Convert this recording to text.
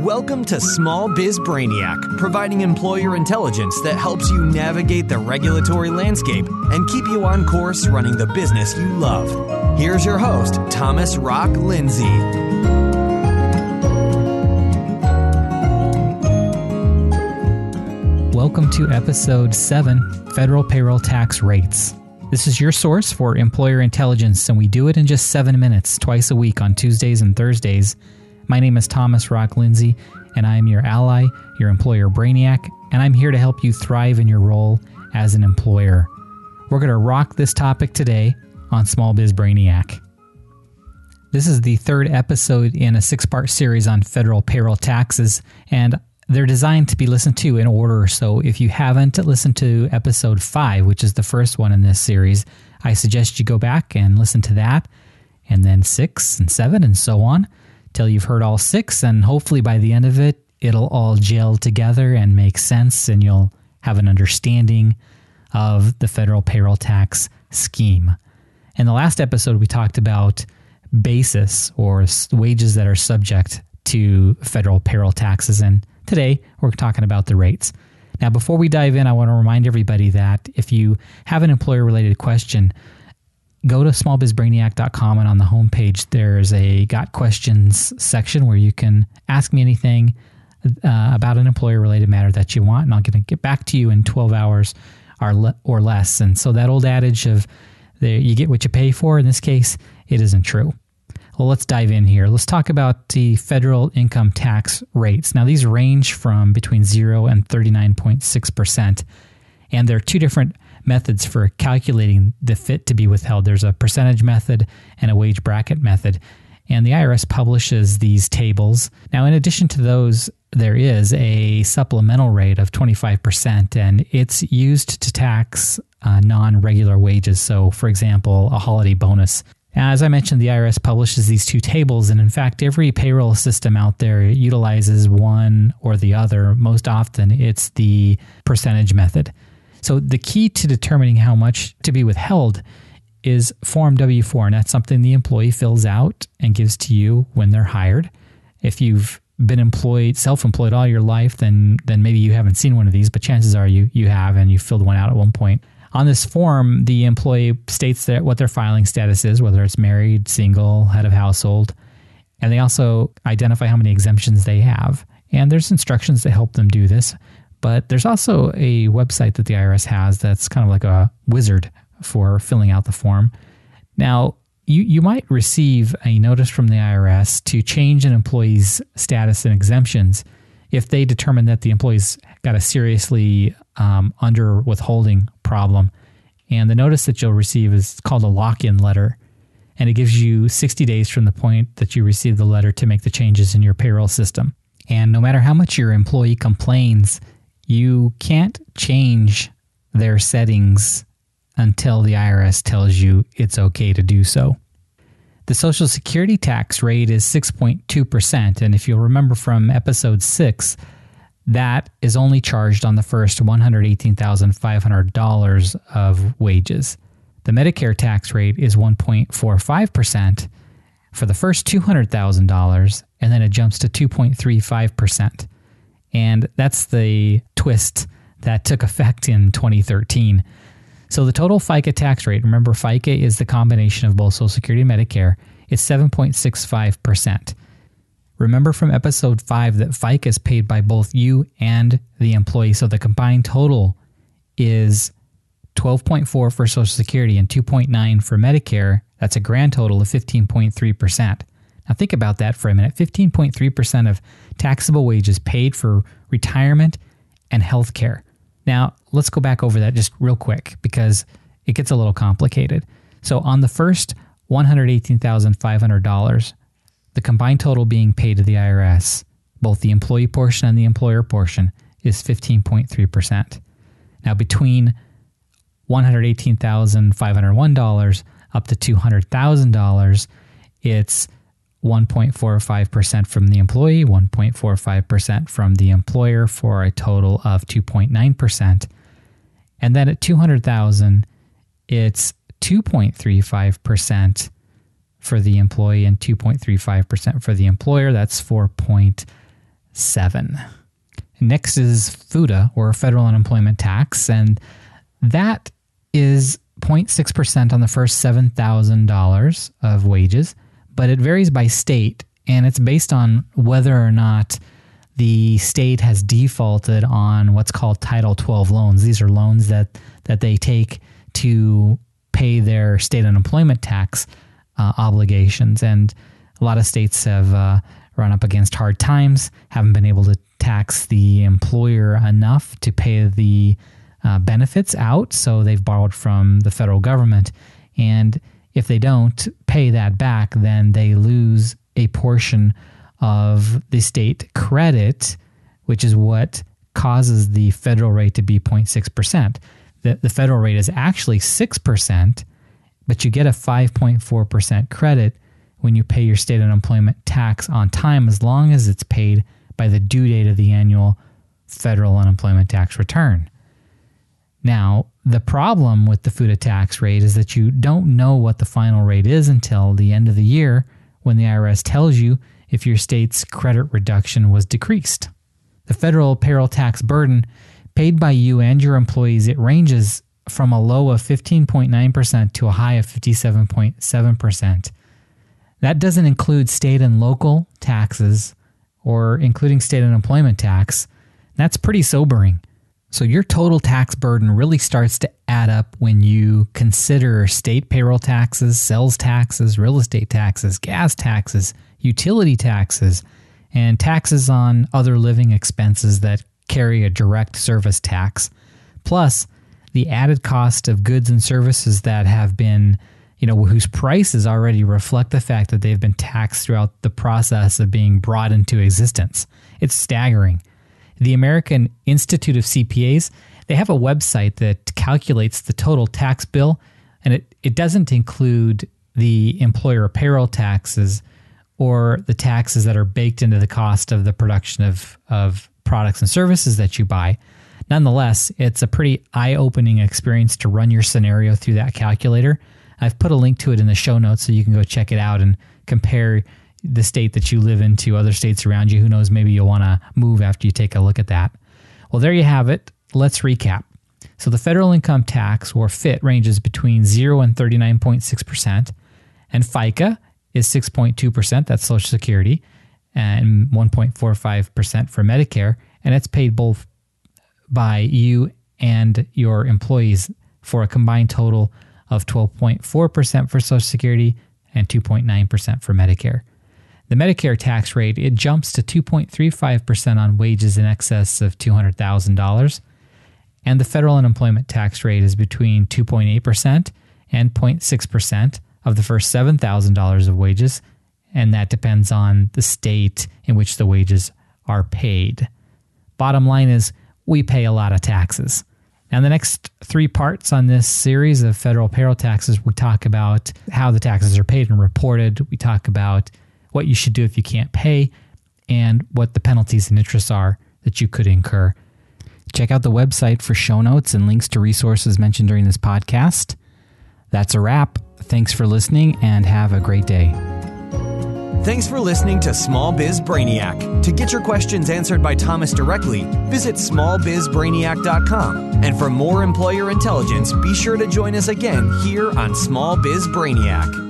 Welcome to Small Biz Brainiac, providing employer intelligence that helps you navigate the regulatory landscape and keep you on course running the business you love. Here's your host, Thomas Rock Lindsay. Welcome to episode 7 Federal Payroll Tax Rates. This is your source for employer intelligence, and we do it in just seven minutes twice a week on Tuesdays and Thursdays my name is Thomas Rock Lindsay, and I am your ally, your employer brainiac, and I'm here to help you thrive in your role as an employer. We're going to rock this topic today on Small Biz Brainiac. This is the third episode in a six part series on federal payroll taxes, and they're designed to be listened to in order. So if you haven't listened to episode five, which is the first one in this series, I suggest you go back and listen to that, and then six and seven, and so on till you've heard all six, and hopefully by the end of it, it'll all gel together and make sense, and you'll have an understanding of the federal payroll tax scheme. In the last episode, we talked about basis or wages that are subject to federal payroll taxes, and today we're talking about the rates. Now, before we dive in, I want to remind everybody that if you have an employer related question, go to smallbizbrainiac.com and on the homepage there's a got questions section where you can ask me anything uh, about an employer related matter that you want and i'm going to get back to you in 12 hours or, le- or less. And so that old adage of the, you get what you pay for in this case it isn't true. Well let's dive in here. Let's talk about the federal income tax rates. Now these range from between 0 and 39.6% and there are two different methods for calculating the FIT to be withheld. There's a percentage method and a wage bracket method. And the IRS publishes these tables. Now, in addition to those, there is a supplemental rate of 25%, and it's used to tax uh, non regular wages. So, for example, a holiday bonus. As I mentioned, the IRS publishes these two tables, and in fact, every payroll system out there utilizes one or the other. Most often, it's the percentage method. So the key to determining how much to be withheld is Form W 4, and that's something the employee fills out and gives to you when they're hired. If you've been employed, self-employed all your life, then then maybe you haven't seen one of these, but chances are you you have and you filled one out at one point. On this form, the employee states that what their filing status is, whether it's married, single, head of household, and they also identify how many exemptions they have. And there's instructions to help them do this. But there's also a website that the IRS has that's kind of like a wizard for filling out the form. Now, you, you might receive a notice from the IRS to change an employee's status and exemptions if they determine that the employee's got a seriously um, under withholding problem. And the notice that you'll receive is called a lock in letter. And it gives you 60 days from the point that you receive the letter to make the changes in your payroll system. And no matter how much your employee complains you can't change their settings until the IRS tells you it's okay to do so. The Social Security tax rate is 6.2%, and if you'll remember from episode 6, that is only charged on the first $118,500 of wages. The Medicare tax rate is 1.45% for the first $200,000, and then it jumps to 2.35%. And that's the twist that took effect in 2013. So the total FICA tax rate, remember, FICA is the combination of both Social Security and Medicare, is 7.65%. Remember from episode 5 that FICA is paid by both you and the employee. So the combined total is 12.4 for Social Security and 2.9 for Medicare. That's a grand total of 15.3%. Now, think about that for a minute 15.3% of taxable wages paid for retirement and health care. Now, let's go back over that just real quick because it gets a little complicated. So, on the first $118,500, the combined total being paid to the IRS, both the employee portion and the employer portion, is 15.3%. Now, between $118,501 up to $200,000, it's 1.45% from the employee, 1.45% from the employer for a total of 2.9%. And then at 200,000, it's 2.35% for the employee and 2.35% for the employer. That's 4.7. Next is FUTA, or federal unemployment tax, and that is 0.6% on the first $7,000 of wages, but it varies by state, and it's based on whether or not the state has defaulted on what's called Title 12 loans. These are loans that, that they take to pay their state unemployment tax uh, obligations. And a lot of states have uh, run up against hard times, haven't been able to tax the employer enough to pay the uh, benefits out. So they've borrowed from the federal government. And if they don't pay that back, then they lose a portion of the state credit, which is what causes the federal rate to be 0.6%. The, the federal rate is actually 6%, but you get a 5.4% credit when you pay your state unemployment tax on time as long as it's paid by the due date of the annual federal unemployment tax return. Now, the problem with the FUTA tax rate is that you don't know what the final rate is until the end of the year when the IRS tells you if your state's credit reduction was decreased. The federal payroll tax burden paid by you and your employees it ranges from a low of 15.9% to a high of 57.7%. That doesn't include state and local taxes or including state unemployment tax. That's pretty sobering. So your total tax burden really starts to add up when you consider state payroll taxes, sales taxes, real estate taxes, gas taxes, utility taxes, and taxes on other living expenses that carry a direct service tax, plus the added cost of goods and services that have been, you know, whose prices already reflect the fact that they've been taxed throughout the process of being brought into existence. It's staggering the American Institute of CPAs, they have a website that calculates the total tax bill, and it, it doesn't include the employer payroll taxes or the taxes that are baked into the cost of the production of, of products and services that you buy. Nonetheless, it's a pretty eye opening experience to run your scenario through that calculator. I've put a link to it in the show notes so you can go check it out and compare the state that you live in to other states around you. Who knows, maybe you'll want to move after you take a look at that. Well, there you have it. Let's recap. So the federal income tax, or FIT, ranges between 0 and 39.6%, and FICA is 6.2%, that's Social Security, and 1.45% for Medicare, and it's paid both by you and your employees for a combined total of 12.4% for Social Security and 2.9% for Medicare. The Medicare tax rate it jumps to 2.35% on wages in excess of $200,000, and the federal unemployment tax rate is between 2.8% and 0.6% of the first $7,000 of wages, and that depends on the state in which the wages are paid. Bottom line is we pay a lot of taxes. And the next three parts on this series of federal payroll taxes, we talk about how the taxes are paid and reported. We talk about what you should do if you can't pay, and what the penalties and interests are that you could incur. Check out the website for show notes and links to resources mentioned during this podcast. That's a wrap. Thanks for listening and have a great day. Thanks for listening to Small Biz Brainiac. To get your questions answered by Thomas directly, visit smallbizbrainiac.com. And for more employer intelligence, be sure to join us again here on Small Biz Brainiac.